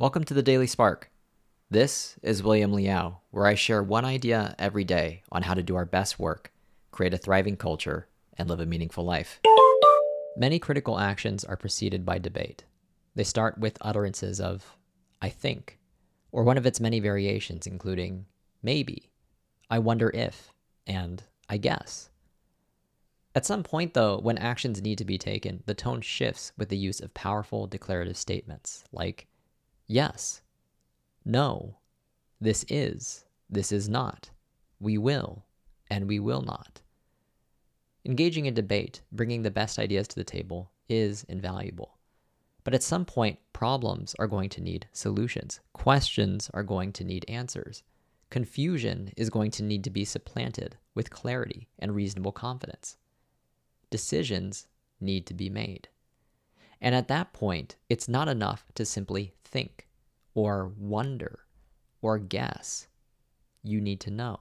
Welcome to the Daily Spark. This is William Liao, where I share one idea every day on how to do our best work, create a thriving culture, and live a meaningful life. Many critical actions are preceded by debate. They start with utterances of, I think, or one of its many variations, including maybe, I wonder if, and I guess. At some point, though, when actions need to be taken, the tone shifts with the use of powerful declarative statements like, yes, no, this is, this is not, we will, and we will not. Engaging in debate, bringing the best ideas to the table, is invaluable. But at some point, problems are going to need solutions. Questions are going to need answers. Confusion is going to need to be supplanted with clarity and reasonable confidence. Decisions need to be made. And at that point, it's not enough to simply think or wonder or guess. You need to know.